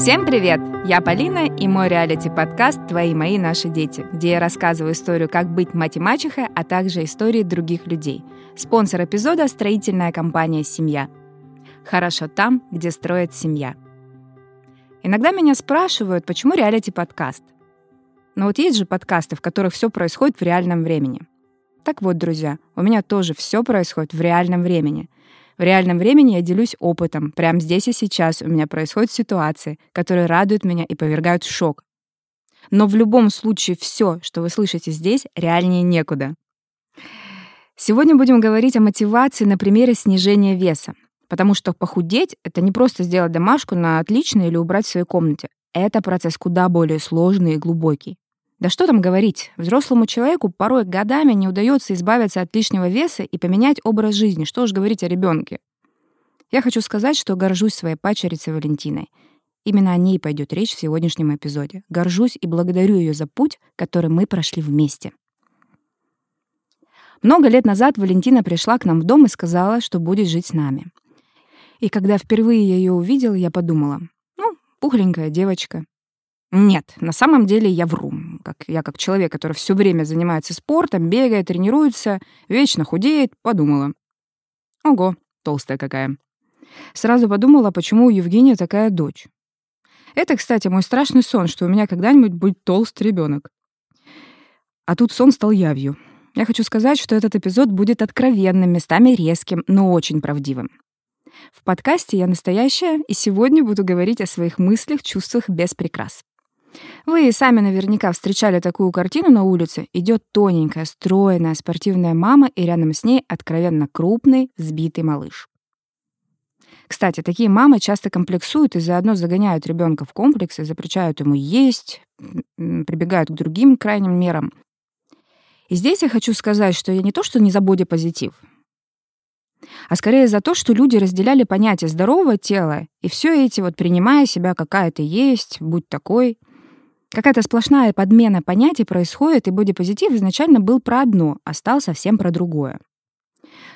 Всем привет! Я Полина и мой реалити-подкаст «Твои, мои, наши дети», где я рассказываю историю, как быть мать и мачехой, а также истории других людей. Спонсор эпизода – строительная компания «Семья». Хорошо там, где строит семья. Иногда меня спрашивают, почему реалити-подкаст? Но вот есть же подкасты, в которых все происходит в реальном времени. Так вот, друзья, у меня тоже все происходит в реальном времени – в реальном времени я делюсь опытом. Прямо здесь и сейчас у меня происходят ситуации, которые радуют меня и повергают в шок. Но в любом случае все, что вы слышите здесь, реальнее некуда. Сегодня будем говорить о мотивации на примере снижения веса. Потому что похудеть — это не просто сделать домашку на отлично или убрать в своей комнате. Это процесс куда более сложный и глубокий. Да что там говорить, взрослому человеку порой годами не удается избавиться от лишнего веса и поменять образ жизни, что уж говорить о ребенке. Я хочу сказать, что горжусь своей пачерицей Валентиной. Именно о ней пойдет речь в сегодняшнем эпизоде. Горжусь и благодарю ее за путь, который мы прошли вместе. Много лет назад Валентина пришла к нам в дом и сказала, что будет жить с нами. И когда впервые я ее увидела, я подумала, ну, пухленькая девочка, нет, на самом деле я вру. Как, я как человек, который все время занимается спортом, бегает, тренируется, вечно худеет, подумала. Ого, толстая какая. Сразу подумала, почему у Евгения такая дочь. Это, кстати, мой страшный сон, что у меня когда-нибудь будет толстый ребенок. А тут сон стал явью. Я хочу сказать, что этот эпизод будет откровенным, местами резким, но очень правдивым. В подкасте я настоящая, и сегодня буду говорить о своих мыслях, чувствах без прикрас. Вы сами наверняка встречали такую картину на улице. Идет тоненькая, стройная, спортивная мама, и рядом с ней откровенно крупный, сбитый малыш. Кстати, такие мамы часто комплексуют и заодно загоняют ребенка в комплексы, запрещают ему есть, прибегают к другим крайним мерам. И здесь я хочу сказать, что я не то, что не за бодипозитив, а скорее за то, что люди разделяли понятие здорового тела, и все эти вот принимая себя какая то есть, будь такой — Какая-то сплошная подмена понятий происходит, и бодипозитив изначально был про одно, а стал совсем про другое.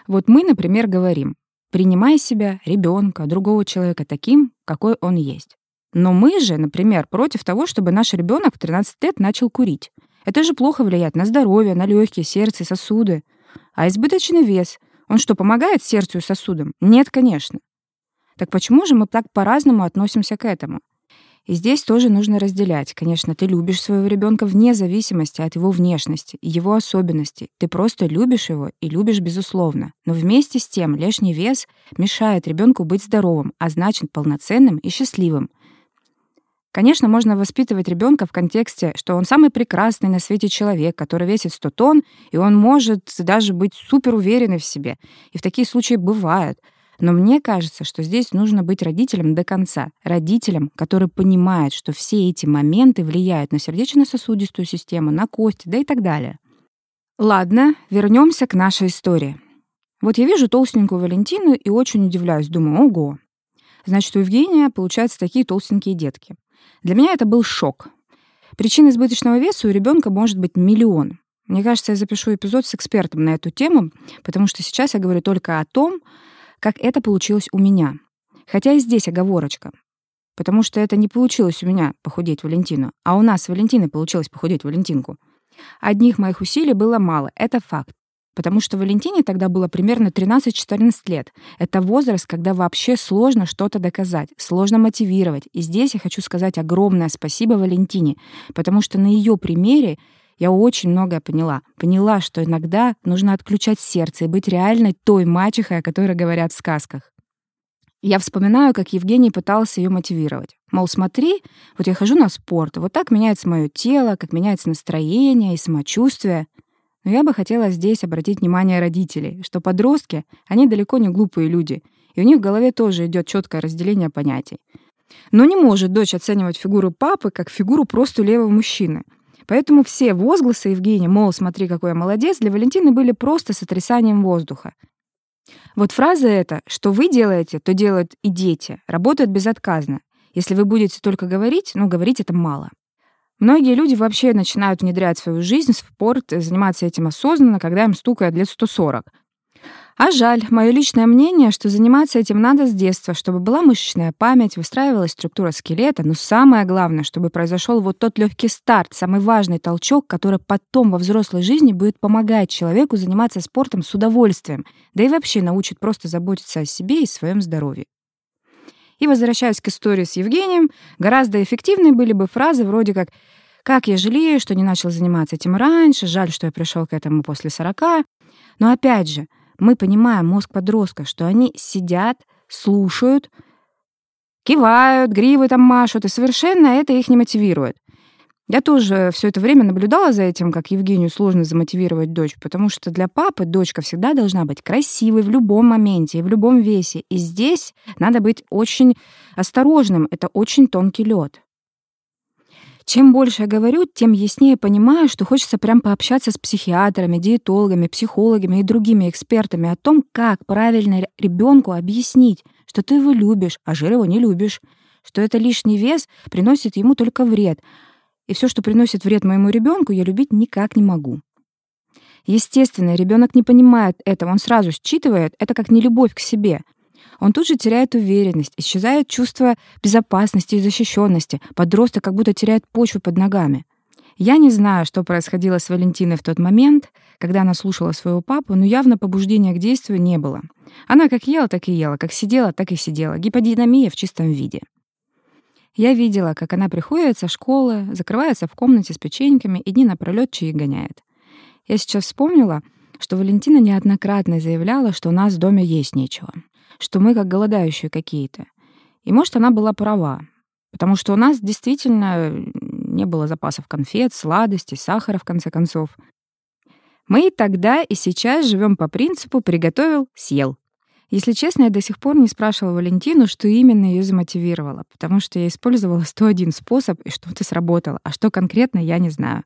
Вот мы, например, говорим, принимай себя, ребенка, другого человека таким, какой он есть. Но мы же, например, против того, чтобы наш ребенок в 13 лет начал курить. Это же плохо влияет на здоровье, на легкие, сердце, сосуды. А избыточный вес, он что, помогает сердцу и сосудам? Нет, конечно. Так почему же мы так по-разному относимся к этому? И здесь тоже нужно разделять. Конечно, ты любишь своего ребенка вне зависимости от его внешности, его особенностей. Ты просто любишь его и любишь безусловно. Но вместе с тем лишний вес мешает ребенку быть здоровым, а значит полноценным и счастливым. Конечно, можно воспитывать ребенка в контексте, что он самый прекрасный на свете человек, который весит 100 тонн, и он может даже быть супер уверенный в себе. И в такие случаи бывают. Но мне кажется, что здесь нужно быть родителем до конца. Родителем, который понимает, что все эти моменты влияют на сердечно-сосудистую систему, на кости, да и так далее. Ладно, вернемся к нашей истории. Вот я вижу толстенькую Валентину и очень удивляюсь. Думаю, ого. Значит, у Евгения, получаются такие толстенькие детки. Для меня это был шок. Причин избыточного веса у ребенка может быть миллион. Мне кажется, я запишу эпизод с экспертом на эту тему, потому что сейчас я говорю только о том, как это получилось у меня. Хотя и здесь оговорочка. Потому что это не получилось у меня похудеть Валентину, а у нас с Валентиной получилось похудеть Валентинку. Одних моих усилий было мало, это факт. Потому что Валентине тогда было примерно 13-14 лет. Это возраст, когда вообще сложно что-то доказать, сложно мотивировать. И здесь я хочу сказать огромное спасибо Валентине, потому что на ее примере я очень многое поняла. Поняла, что иногда нужно отключать сердце и быть реальной той мачехой, о которой говорят в сказках. Я вспоминаю, как Евгений пытался ее мотивировать. Мол, смотри, вот я хожу на спорт, вот так меняется мое тело, как меняется настроение и самочувствие. Но я бы хотела здесь обратить внимание родителей, что подростки, они далеко не глупые люди, и у них в голове тоже идет четкое разделение понятий. Но не может дочь оценивать фигуру папы как фигуру просто левого мужчины — Поэтому все возгласы Евгения, мол, смотри, какой я молодец, для Валентины были просто сотрясанием воздуха. Вот фраза эта «что вы делаете, то делают и дети» работает безотказно. Если вы будете только говорить, ну, говорить это мало. Многие люди вообще начинают внедрять свою жизнь в спорт, заниматься этим осознанно, когда им стукает лет 140. А жаль, мое личное мнение, что заниматься этим надо с детства, чтобы была мышечная память, выстраивалась структура скелета, но самое главное, чтобы произошел вот тот легкий старт, самый важный толчок, который потом во взрослой жизни будет помогать человеку заниматься спортом с удовольствием, да и вообще научит просто заботиться о себе и своем здоровье. И возвращаясь к истории с Евгением, гораздо эффективнее были бы фразы вроде как «Как я жалею, что не начал заниматься этим раньше, жаль, что я пришел к этому после 40». Но опять же, мы понимаем мозг подростка, что они сидят, слушают, кивают, гривы там машут, и совершенно это их не мотивирует. Я тоже все это время наблюдала за этим, как Евгению сложно замотивировать дочь, потому что для папы дочка всегда должна быть красивой в любом моменте и в любом весе. И здесь надо быть очень осторожным. Это очень тонкий лед. Чем больше я говорю, тем яснее понимаю, что хочется прям пообщаться с психиатрами, диетологами, психологами и другими экспертами о том, как правильно ребенку объяснить, что ты его любишь, а жир его не любишь, что это лишний вес приносит ему только вред, и все, что приносит вред моему ребенку, я любить никак не могу. Естественно, ребенок не понимает этого, он сразу считывает это как нелюбовь к себе, он тут же теряет уверенность, исчезает чувство безопасности и защищенности. Подросток как будто теряет почву под ногами. Я не знаю, что происходило с Валентиной в тот момент, когда она слушала своего папу, но явно побуждения к действию не было. Она как ела, так и ела, как сидела, так и сидела. Гиподинамия в чистом виде. Я видела, как она приходит со школы, закрывается в комнате с печеньками и дни напролёт чаи гоняет. Я сейчас вспомнила, что Валентина неоднократно заявляла, что у нас в доме есть нечего что мы как голодающие какие-то. И, может, она была права, потому что у нас действительно не было запасов конфет, сладостей, сахара, в конце концов. Мы и тогда, и сейчас живем по принципу «приготовил, съел». Если честно, я до сих пор не спрашивала Валентину, что именно ее замотивировало, потому что я использовала 101 способ, и что-то сработало, а что конкретно, я не знаю.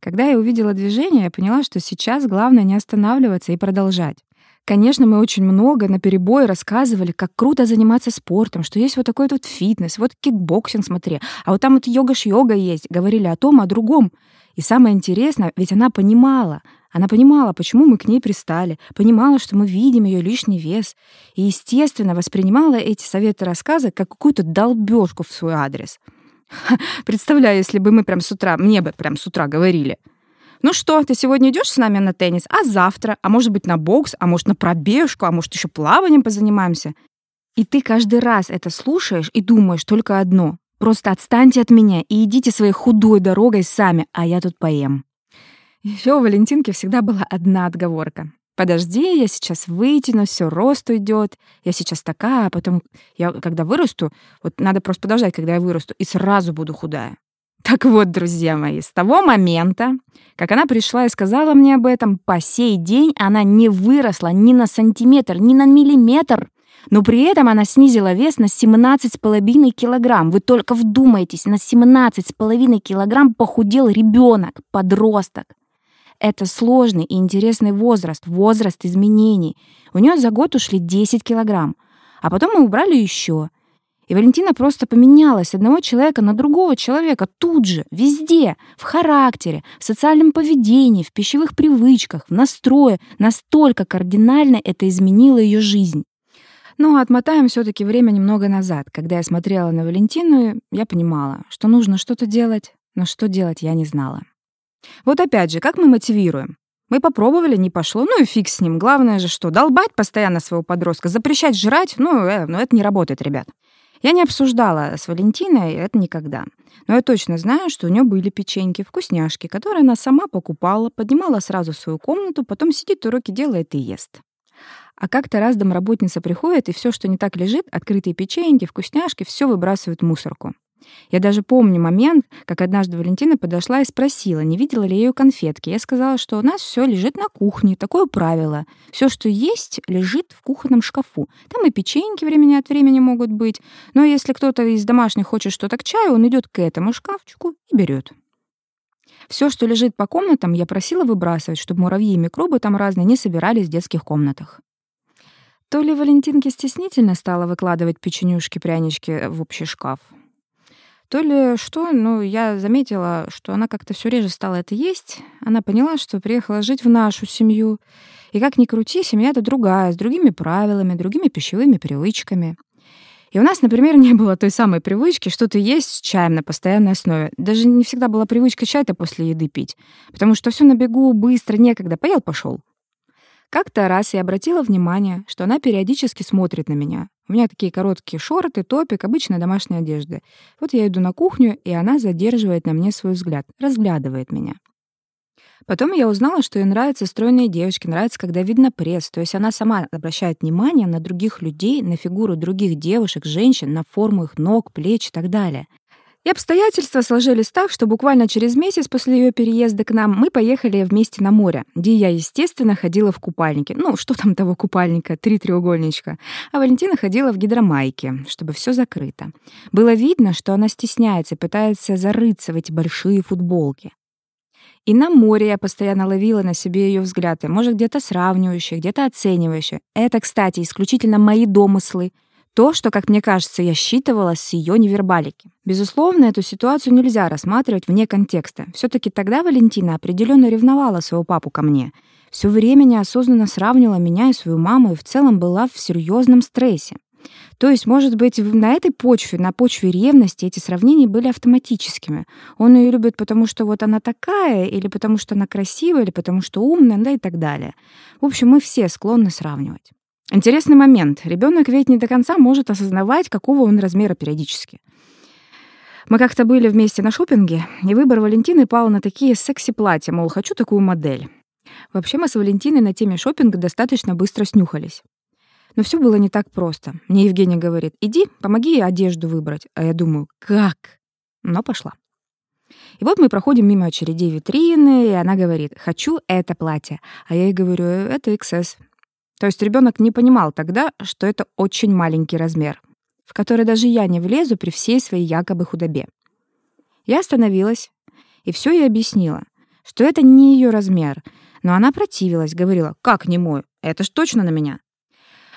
Когда я увидела движение, я поняла, что сейчас главное не останавливаться и продолжать. Конечно, мы очень много наперебой рассказывали, как круто заниматься спортом, что есть вот такой вот фитнес, вот кикбоксинг, смотри, а вот там вот йога-йога есть. Говорили о том, о другом. И самое интересное, ведь она понимала, она понимала, почему мы к ней пристали, понимала, что мы видим ее лишний вес, и, естественно, воспринимала эти советы, рассказы как какую-то долбежку в свой адрес. Представляю, если бы мы прям с утра, мне бы прям с утра говорили — ну что, ты сегодня идешь с нами на теннис, а завтра, а может быть на бокс, а может на пробежку, а может еще плаванием позанимаемся. И ты каждый раз это слушаешь и думаешь только одно. Просто отстаньте от меня и идите своей худой дорогой сами, а я тут поем. Еще у Валентинки всегда была одна отговорка. Подожди, я сейчас вытяну, все рост уйдет. Я сейчас такая, а потом я, когда вырасту, вот надо просто подождать, когда я вырасту, и сразу буду худая. Так вот, друзья мои, с того момента, как она пришла и сказала мне об этом, по сей день она не выросла ни на сантиметр, ни на миллиметр. Но при этом она снизила вес на 17,5 килограмм. Вы только вдумайтесь, на 17,5 килограмм похудел ребенок, подросток. Это сложный и интересный возраст, возраст изменений. У нее за год ушли 10 килограмм. А потом мы убрали еще. И Валентина просто поменялась с одного человека на другого человека тут же, везде, в характере, в социальном поведении, в пищевых привычках, в настрое. Настолько кардинально это изменило ее жизнь. Но отмотаем все таки время немного назад. Когда я смотрела на Валентину, я понимала, что нужно что-то делать, но что делать я не знала. Вот опять же, как мы мотивируем? Мы попробовали, не пошло, ну и фиг с ним. Главное же что, долбать постоянно своего подростка, запрещать жрать, ну, э, ну это не работает, ребят. Я не обсуждала с Валентиной это никогда. Но я точно знаю, что у нее были печеньки, вкусняшки, которые она сама покупала, поднимала сразу в свою комнату, потом сидит, уроки делает и ест. А как-то раз домработница приходит, и все, что не так лежит, открытые печеньки, вкусняшки, все выбрасывают в мусорку. Я даже помню момент, как однажды Валентина подошла и спросила, не видела ли я ее конфетки. Я сказала, что у нас все лежит на кухне, такое правило. Все, что есть, лежит в кухонном шкафу. Там и печеньки времени от времени могут быть. Но если кто-то из домашних хочет что-то к чаю, он идет к этому шкафчику и берет. Все, что лежит по комнатам, я просила выбрасывать, чтобы муравьи и микробы там разные не собирались в детских комнатах. То ли Валентинке стеснительно стало выкладывать печенюшки, прянички в общий шкаф, то ли что, но я заметила, что она как-то все реже стала это есть. Она поняла, что приехала жить в нашу семью. И как ни крути, семья-то другая, с другими правилами, другими пищевыми привычками. И у нас, например, не было той самой привычки что-то есть с чаем на постоянной основе. Даже не всегда была привычка чай-то после еды пить, потому что все на бегу, быстро, некогда, поел, пошел. Как-то раз я обратила внимание, что она периодически смотрит на меня. У меня такие короткие шорты, топик, обычная домашняя одежда. Вот я иду на кухню, и она задерживает на мне свой взгляд, разглядывает меня. Потом я узнала, что ей нравятся стройные девочки, нравится, когда видно пресс. То есть она сама обращает внимание на других людей, на фигуру других девушек, женщин, на форму их ног, плеч и так далее. И обстоятельства сложились так, что буквально через месяц после ее переезда к нам мы поехали вместе на море, где я, естественно, ходила в купальнике. Ну, что там того купальника, три треугольничка. А Валентина ходила в гидромайке, чтобы все закрыто. Было видно, что она стесняется, пытается зарыться в эти большие футболки. И на море я постоянно ловила на себе ее взгляды, может, где-то сравнивающие, где-то оценивающие. Это, кстати, исключительно мои домыслы. То, что, как мне кажется, я считывала с ее невербалики. Безусловно, эту ситуацию нельзя рассматривать вне контекста. все таки тогда Валентина определенно ревновала своего папу ко мне. Все время неосознанно сравнивала меня и свою маму и в целом была в серьезном стрессе. То есть, может быть, на этой почве, на почве ревности эти сравнения были автоматическими. Он ее любит, потому что вот она такая, или потому что она красивая, или потому что умная, да и так далее. В общем, мы все склонны сравнивать. Интересный момент. Ребенок ведь не до конца может осознавать, какого он размера периодически. Мы как-то были вместе на шопинге, и выбор Валентины пал на такие секси-платья, мол, хочу такую модель. Вообще мы с Валентиной на теме шопинга достаточно быстро снюхались. Но все было не так просто. Мне Евгения говорит, иди, помоги одежду выбрать. А я думаю, как? Но пошла. И вот мы проходим мимо очередей витрины, и она говорит, хочу это платье. А я ей говорю, это XS. То есть ребенок не понимал тогда, что это очень маленький размер, в который даже я не влезу при всей своей якобы худобе. Я остановилась и все ей объяснила, что это не ее размер, но она противилась, говорила, как не мой, это ж точно на меня.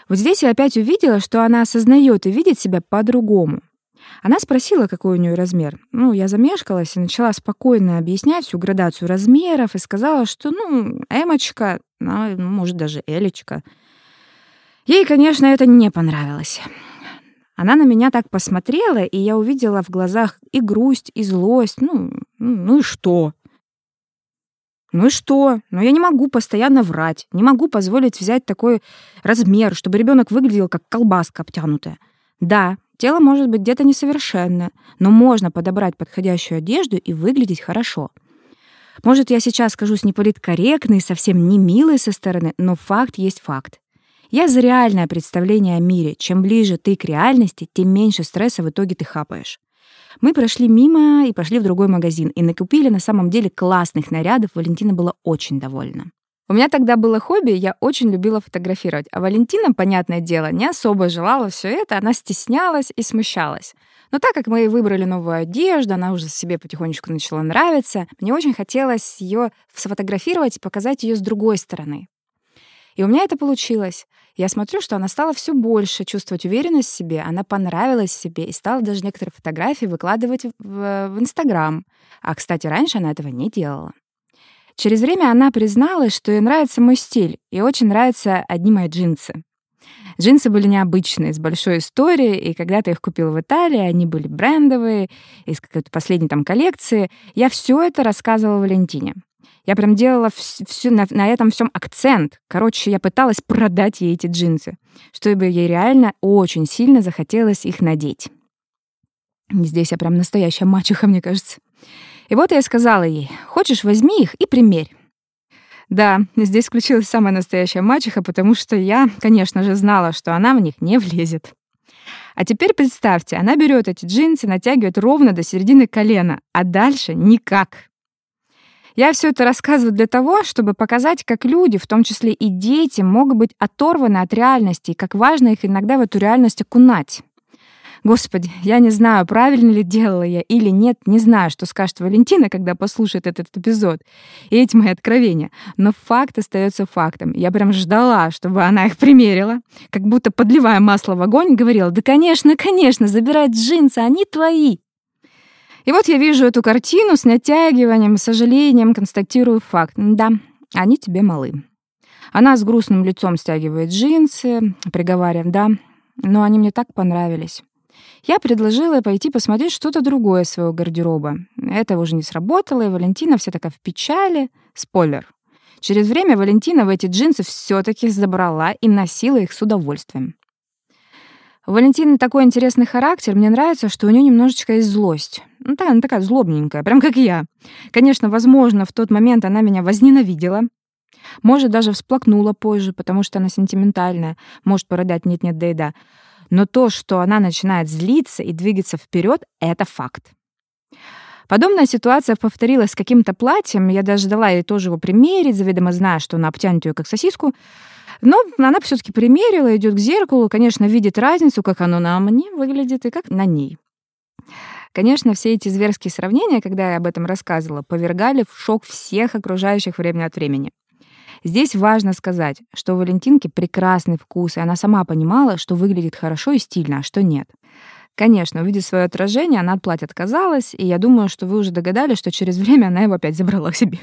Вот здесь я опять увидела, что она осознает и видит себя по-другому. Она спросила, какой у нее размер. Ну, я замешкалась и начала спокойно объяснять всю градацию размеров и сказала, что, ну, эмочка, ну, может, даже элечка. Ей, конечно, это не понравилось. Она на меня так посмотрела, и я увидела в глазах и грусть, и злость. Ну, ну, ну и что? Ну и что? Но я не могу постоянно врать, не могу позволить взять такой размер, чтобы ребенок выглядел как колбаска обтянутая. Да, тело может быть где-то несовершенное, но можно подобрать подходящую одежду и выглядеть хорошо. Может, я сейчас скажусь неполиткорректной, совсем не милой со стороны, но факт есть факт. Я за реальное представление о мире. Чем ближе ты к реальности, тем меньше стресса в итоге ты хапаешь. Мы прошли мимо и пошли в другой магазин и накупили на самом деле классных нарядов. Валентина была очень довольна. У меня тогда было хобби, я очень любила фотографировать, а Валентина, понятное дело, не особо желала все это, она стеснялась и смущалась. Но так как мы выбрали новую одежду, она уже себе потихонечку начала нравиться, мне очень хотелось ее сфотографировать и показать ее с другой стороны. И у меня это получилось. Я смотрю, что она стала все больше чувствовать уверенность в себе, она понравилась себе и стала даже некоторые фотографии выкладывать в, в Инстаграм. А, кстати, раньше она этого не делала. Через время она призналась, что ей нравится мой стиль, и очень нравятся одни мои джинсы. Джинсы были необычные, с большой историей, и когда-то их купила в Италии, они были брендовые, из какой-то последней там коллекции. Я все это рассказывала Валентине. Я прям делала всю, на, на этом всем акцент. Короче, я пыталась продать ей эти джинсы, чтобы ей реально очень сильно захотелось их надеть. Здесь я прям настоящая мачеха, мне кажется. И вот я сказала ей, хочешь, возьми их и примерь. Да, здесь включилась самая настоящая мачеха, потому что я, конечно же, знала, что она в них не влезет. А теперь представьте, она берет эти джинсы, натягивает ровно до середины колена, а дальше никак. Я все это рассказываю для того, чтобы показать, как люди, в том числе и дети, могут быть оторваны от реальности, и как важно их иногда в эту реальность окунать. Господи, я не знаю, правильно ли делала я или нет, не знаю, что скажет Валентина, когда послушает этот эпизод и эти мои откровения. Но факт остается фактом. Я прям ждала, чтобы она их примерила, как будто подливая масло в огонь, говорила, да, конечно, конечно, забирай джинсы, они твои. И вот я вижу эту картину с натягиванием, с сожалением, констатирую факт. Да, они тебе малы. Она с грустным лицом стягивает джинсы, приговаривая, да, но они мне так понравились. Я предложила пойти посмотреть что-то другое своего гардероба. Это уже не сработало, и Валентина вся такая в печали. Спойлер. Через время Валентина в эти джинсы все таки забрала и носила их с удовольствием. У Валентины такой интересный характер. Мне нравится, что у нее немножечко есть злость. Ну, да, она такая злобненькая, прям как я. Конечно, возможно, в тот момент она меня возненавидела. Может, даже всплакнула позже, потому что она сентиментальная. Может породать нет-нет, да и да. Но то, что она начинает злиться и двигаться вперед, это факт. Подобная ситуация повторилась с каким-то платьем. Я даже дала ей тоже его примерить, заведомо зная, что она обтянет ее как сосиску. Но она все-таки примерила, идет к зеркалу, конечно, видит разницу, как оно на мне выглядит и как на ней. Конечно, все эти зверские сравнения, когда я об этом рассказывала, повергали в шок всех окружающих время от времени. Здесь важно сказать, что у Валентинки прекрасный вкус, и она сама понимала, что выглядит хорошо и стильно, а что нет. Конечно, увидев свое отражение, она от платья отказалась, и я думаю, что вы уже догадались, что через время она его опять забрала к себе.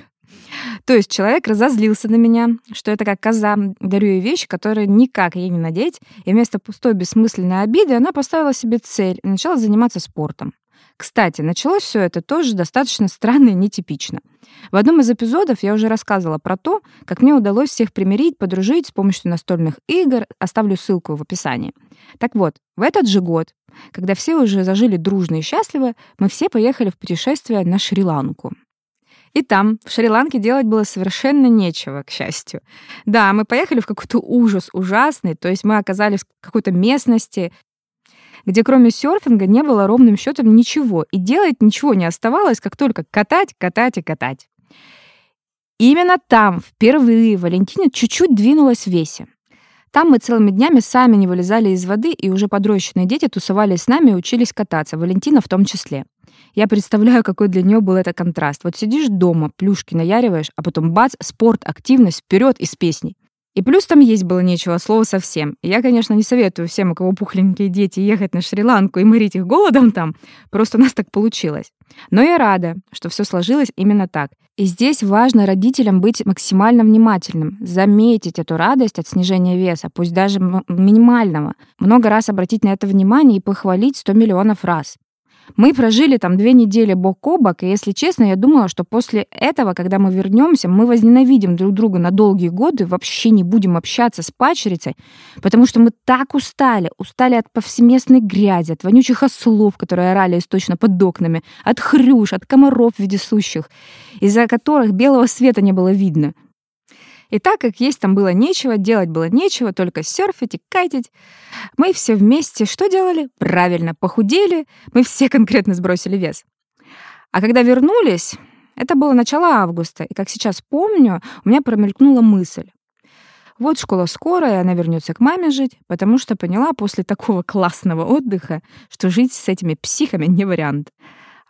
То есть человек разозлился на меня, что это как коза, дарю ей вещи, которые никак ей не надеть, и вместо пустой бессмысленной обиды она поставила себе цель и начала заниматься спортом. Кстати, началось все это тоже достаточно странно и нетипично. В одном из эпизодов я уже рассказывала про то, как мне удалось всех примирить, подружить с помощью настольных игр. Оставлю ссылку в описании. Так вот, в этот же год, когда все уже зажили дружно и счастливо, мы все поехали в путешествие на Шри-Ланку. И там, в Шри-Ланке, делать было совершенно нечего, к счастью. Да, мы поехали в какой-то ужас ужасный, то есть мы оказались в какой-то местности, где кроме серфинга не было ровным счетом ничего, и делать ничего не оставалось, как только катать, катать и катать. Именно там впервые Валентина чуть-чуть двинулась в весе. Там мы целыми днями сами не вылезали из воды, и уже подрощенные дети тусовались с нами и учились кататься, Валентина в том числе. Я представляю, какой для нее был это контраст. Вот сидишь дома, плюшки наяриваешь, а потом бац, спорт, активность, вперед из песней. И плюс там есть было нечего, слова совсем. Я, конечно, не советую всем, у кого пухленькие дети, ехать на Шри-Ланку и морить их голодом там. Просто у нас так получилось. Но я рада, что все сложилось именно так. И здесь важно родителям быть максимально внимательным, заметить эту радость от снижения веса, пусть даже минимального, много раз обратить на это внимание и похвалить 100 миллионов раз. Мы прожили там две недели бок о бок, и, если честно, я думала, что после этого, когда мы вернемся, мы возненавидим друг друга на долгие годы, вообще не будем общаться с пачерицей, потому что мы так устали, устали от повсеместной грязи, от вонючих ослов, которые орали источно под окнами, от хрюш, от комаров вездесущих, из-за которых белого света не было видно. И так как есть там было нечего, делать было нечего, только серфить и кайтить, мы все вместе что делали? Правильно, похудели, мы все конкретно сбросили вес. А когда вернулись, это было начало августа, и как сейчас помню, у меня промелькнула мысль. Вот школа скоро, и она вернется к маме жить, потому что поняла после такого классного отдыха, что жить с этими психами не вариант.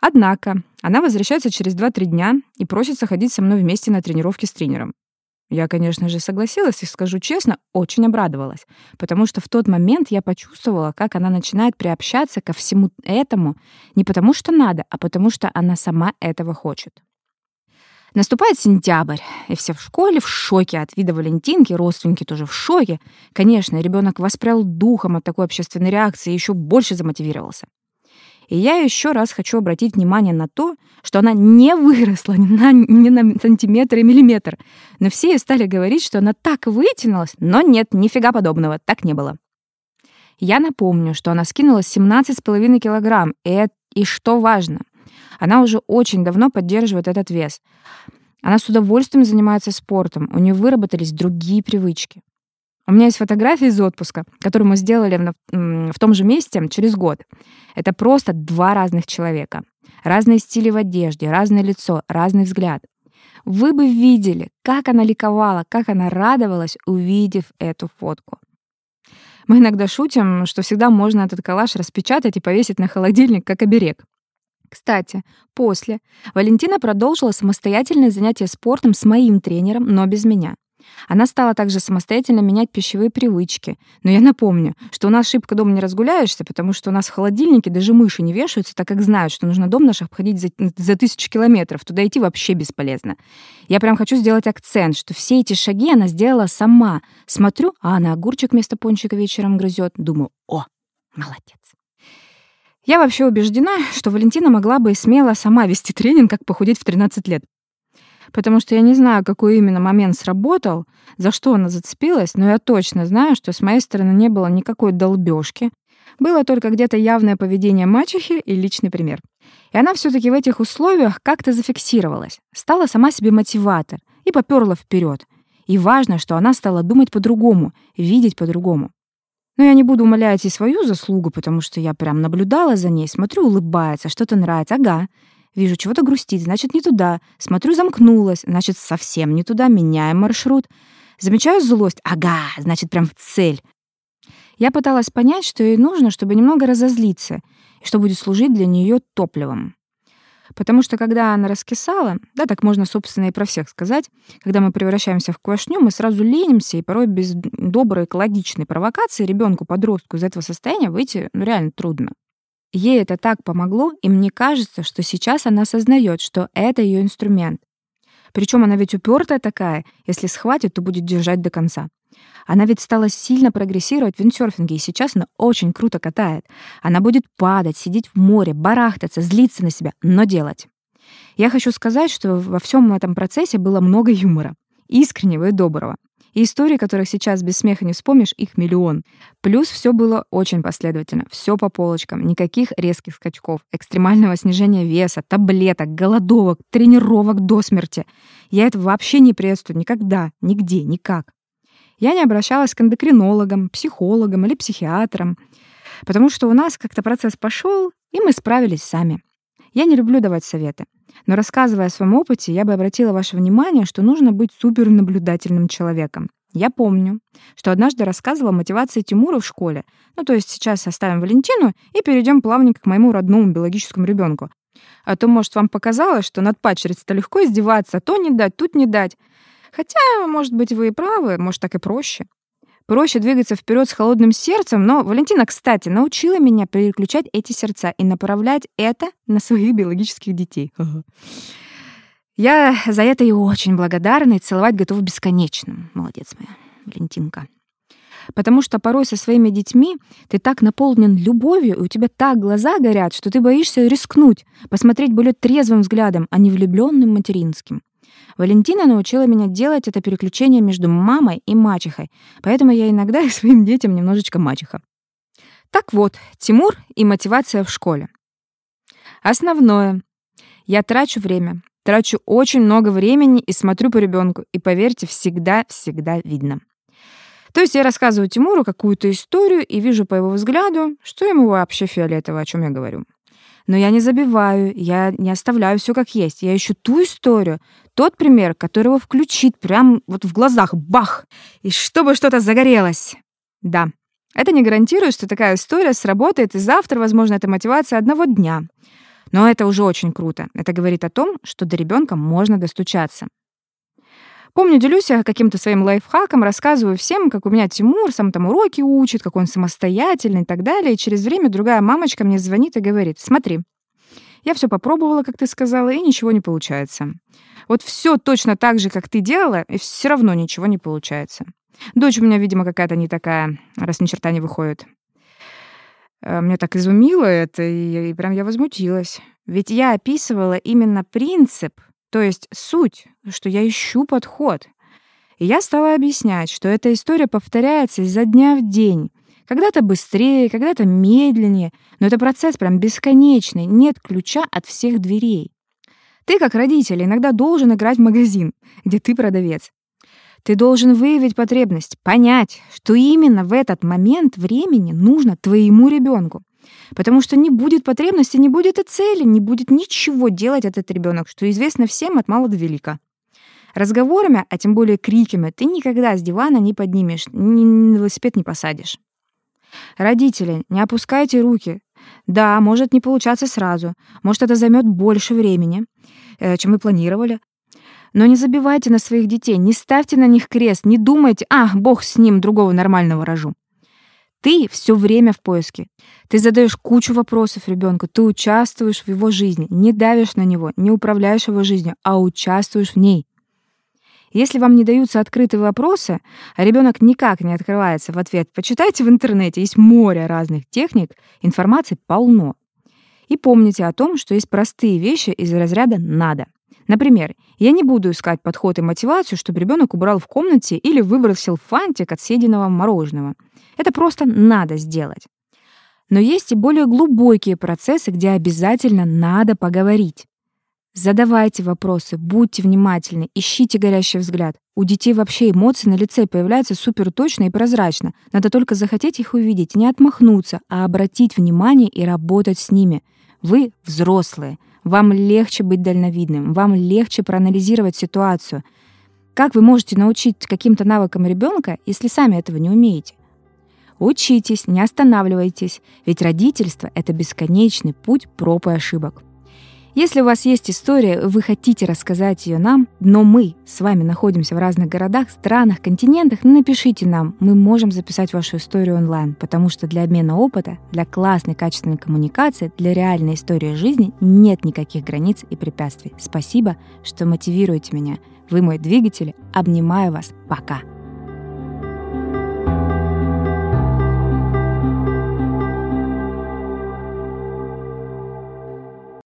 Однако она возвращается через 2-3 дня и просится ходить со мной вместе на тренировки с тренером. Я, конечно же, согласилась и, скажу честно, очень обрадовалась, потому что в тот момент я почувствовала, как она начинает приобщаться ко всему этому не потому что надо, а потому что она сама этого хочет. Наступает сентябрь, и все в школе в шоке от вида Валентинки, родственники тоже в шоке. Конечно, ребенок воспрял духом от такой общественной реакции и еще больше замотивировался. И я еще раз хочу обратить внимание на то, что она не выросла ни на, ни на сантиметр и миллиметр. Но все стали говорить, что она так вытянулась. Но нет, нифига подобного, так не было. Я напомню, что она скинула 17,5 килограмм. И, и что важно, она уже очень давно поддерживает этот вес. Она с удовольствием занимается спортом, у нее выработались другие привычки. У меня есть фотографии из отпуска, которые мы сделали в, том же месте через год. Это просто два разных человека. Разные стили в одежде, разное лицо, разный взгляд. Вы бы видели, как она ликовала, как она радовалась, увидев эту фотку. Мы иногда шутим, что всегда можно этот коллаж распечатать и повесить на холодильник, как оберег. Кстати, после Валентина продолжила самостоятельное занятие спортом с моим тренером, но без меня. Она стала также самостоятельно менять пищевые привычки. Но я напомню, что у нас шибко дома не разгуляешься, потому что у нас в холодильнике даже мыши не вешаются, так как знают, что нужно дом наш обходить за, за тысячу километров. Туда идти вообще бесполезно. Я прям хочу сделать акцент, что все эти шаги она сделала сама. Смотрю, а она огурчик вместо пончика вечером грызет. Думаю, о, молодец. Я вообще убеждена, что Валентина могла бы смело сама вести тренинг «Как похудеть в 13 лет». Потому что я не знаю, какой именно момент сработал, за что она зацепилась, но я точно знаю, что с моей стороны не было никакой долбёжки. Было только где-то явное поведение мачехи и личный пример. И она все таки в этих условиях как-то зафиксировалась, стала сама себе мотиватор и попёрла вперед. И важно, что она стала думать по-другому, видеть по-другому. Но я не буду умолять и свою заслугу, потому что я прям наблюдала за ней, смотрю, улыбается, что-то нравится. Ага, Вижу, чего-то грустит, значит, не туда. Смотрю, замкнулась, значит, совсем не туда, меняем маршрут. Замечаю злость. Ага, значит, прям в цель. Я пыталась понять, что ей нужно, чтобы немного разозлиться, и что будет служить для нее топливом. Потому что когда она раскисала, да, так можно, собственно, и про всех сказать, когда мы превращаемся в квашню, мы сразу ленимся, и порой без доброй экологичной провокации ребенку-подростку из этого состояния выйти ну, реально трудно. Ей это так помогло, и мне кажется, что сейчас она осознает, что это ее инструмент. Причем она ведь упертая такая, если схватит, то будет держать до конца. Она ведь стала сильно прогрессировать в виндсерфинге, и сейчас она очень круто катает. Она будет падать, сидеть в море, барахтаться, злиться на себя, но делать. Я хочу сказать, что во всем этом процессе было много юмора, искреннего и доброго. И истории, которых сейчас без смеха не вспомнишь, их миллион. Плюс все было очень последовательно, все по полочкам, никаких резких скачков, экстремального снижения веса, таблеток, голодовок, тренировок до смерти. Я это вообще не приветствую никогда, нигде, никак. Я не обращалась к эндокринологам, психологам или психиатрам, потому что у нас как-то процесс пошел, и мы справились сами. Я не люблю давать советы. Но рассказывая о своем опыте, я бы обратила ваше внимание, что нужно быть супернаблюдательным человеком. Я помню, что однажды рассказывала о мотивации Тимура в школе. Ну, то есть сейчас оставим Валентину и перейдем плавненько к моему родному биологическому ребенку. А то, может, вам показалось, что над падчерицей-то легко издеваться, то не дать, тут не дать. Хотя, может быть, вы и правы, может, так и проще. Проще двигаться вперед с холодным сердцем, но Валентина, кстати, научила меня переключать эти сердца и направлять это на своих биологических детей. Я за это и очень благодарна, и целовать готова бесконечно. Молодец моя, Валентинка. Потому что порой со своими детьми ты так наполнен любовью, и у тебя так глаза горят, что ты боишься рискнуть, посмотреть более трезвым взглядом, а не влюбленным материнским. Валентина научила меня делать это переключение между мамой и мачехой, поэтому я иногда и своим детям немножечко мачеха. Так вот, Тимур и мотивация в школе. Основное. Я трачу время, трачу очень много времени и смотрю по ребенку, и поверьте, всегда-всегда видно. То есть я рассказываю Тимуру какую-то историю и вижу по его взгляду, что ему вообще фиолетово, о чем я говорю. Но я не забиваю, я не оставляю все как есть. Я ищу ту историю, тот пример, который его включит прям вот в глазах, бах, и чтобы что-то загорелось. Да, это не гарантирует, что такая история сработает, и завтра, возможно, это мотивация одного дня. Но это уже очень круто. Это говорит о том, что до ребенка можно достучаться. Помню, делюсь я каким-то своим лайфхаком, рассказываю всем, как у меня Тимур сам там уроки учит, как он самостоятельный и так далее. И через время другая мамочка мне звонит и говорит, смотри, я все попробовала, как ты сказала, и ничего не получается. Вот все точно так же, как ты делала, и все равно ничего не получается. Дочь у меня, видимо, какая-то не такая, раз ни черта не выходит. Э, мне так изумило это, и прям я возмутилась. Ведь я описывала именно принцип, то есть суть, что я ищу подход. И я стала объяснять, что эта история повторяется изо дня в день. Когда-то быстрее, когда-то медленнее, но это процесс прям бесконечный, нет ключа от всех дверей. Ты, как родитель, иногда должен играть в магазин, где ты продавец. Ты должен выявить потребность, понять, что именно в этот момент времени нужно твоему ребенку. Потому что не будет потребности, не будет и цели, не будет ничего делать этот ребенок, что известно всем от мала до велика. Разговорами, а тем более криками, ты никогда с дивана не поднимешь, ни велосипед не посадишь. Родители, не опускайте руки. Да, может не получаться сразу, может это займет больше времени, э, чем вы планировали. Но не забивайте на своих детей, не ставьте на них крест, не думайте, а, бог с ним, другого нормального рожу. Ты все время в поиске. Ты задаешь кучу вопросов ребенку, ты участвуешь в его жизни, не давишь на него, не управляешь его жизнью, а участвуешь в ней. Если вам не даются открытые вопросы, а ребенок никак не открывается в ответ, почитайте в интернете, есть море разных техник, информации полно. И помните о том, что есть простые вещи из разряда «надо». Например, я не буду искать подход и мотивацию, чтобы ребенок убрал в комнате или выбросил фантик от съеденного мороженого. Это просто надо сделать. Но есть и более глубокие процессы, где обязательно надо поговорить. Задавайте вопросы, будьте внимательны, ищите горящий взгляд. У детей вообще эмоции на лице появляются супер точно и прозрачно. Надо только захотеть их увидеть, не отмахнуться, а обратить внимание и работать с ними. Вы взрослые. Вам легче быть дальновидным, вам легче проанализировать ситуацию. Как вы можете научить каким-то навыкам ребенка, если сами этого не умеете? Учитесь, не останавливайтесь, ведь родительство — это бесконечный путь проб и ошибок. Если у вас есть история, вы хотите рассказать ее нам, но мы с вами находимся в разных городах, странах, континентах, напишите нам. Мы можем записать вашу историю онлайн, потому что для обмена опыта, для классной качественной коммуникации, для реальной истории жизни нет никаких границ и препятствий. Спасибо, что мотивируете меня. Вы мой двигатель. Обнимаю вас. Пока.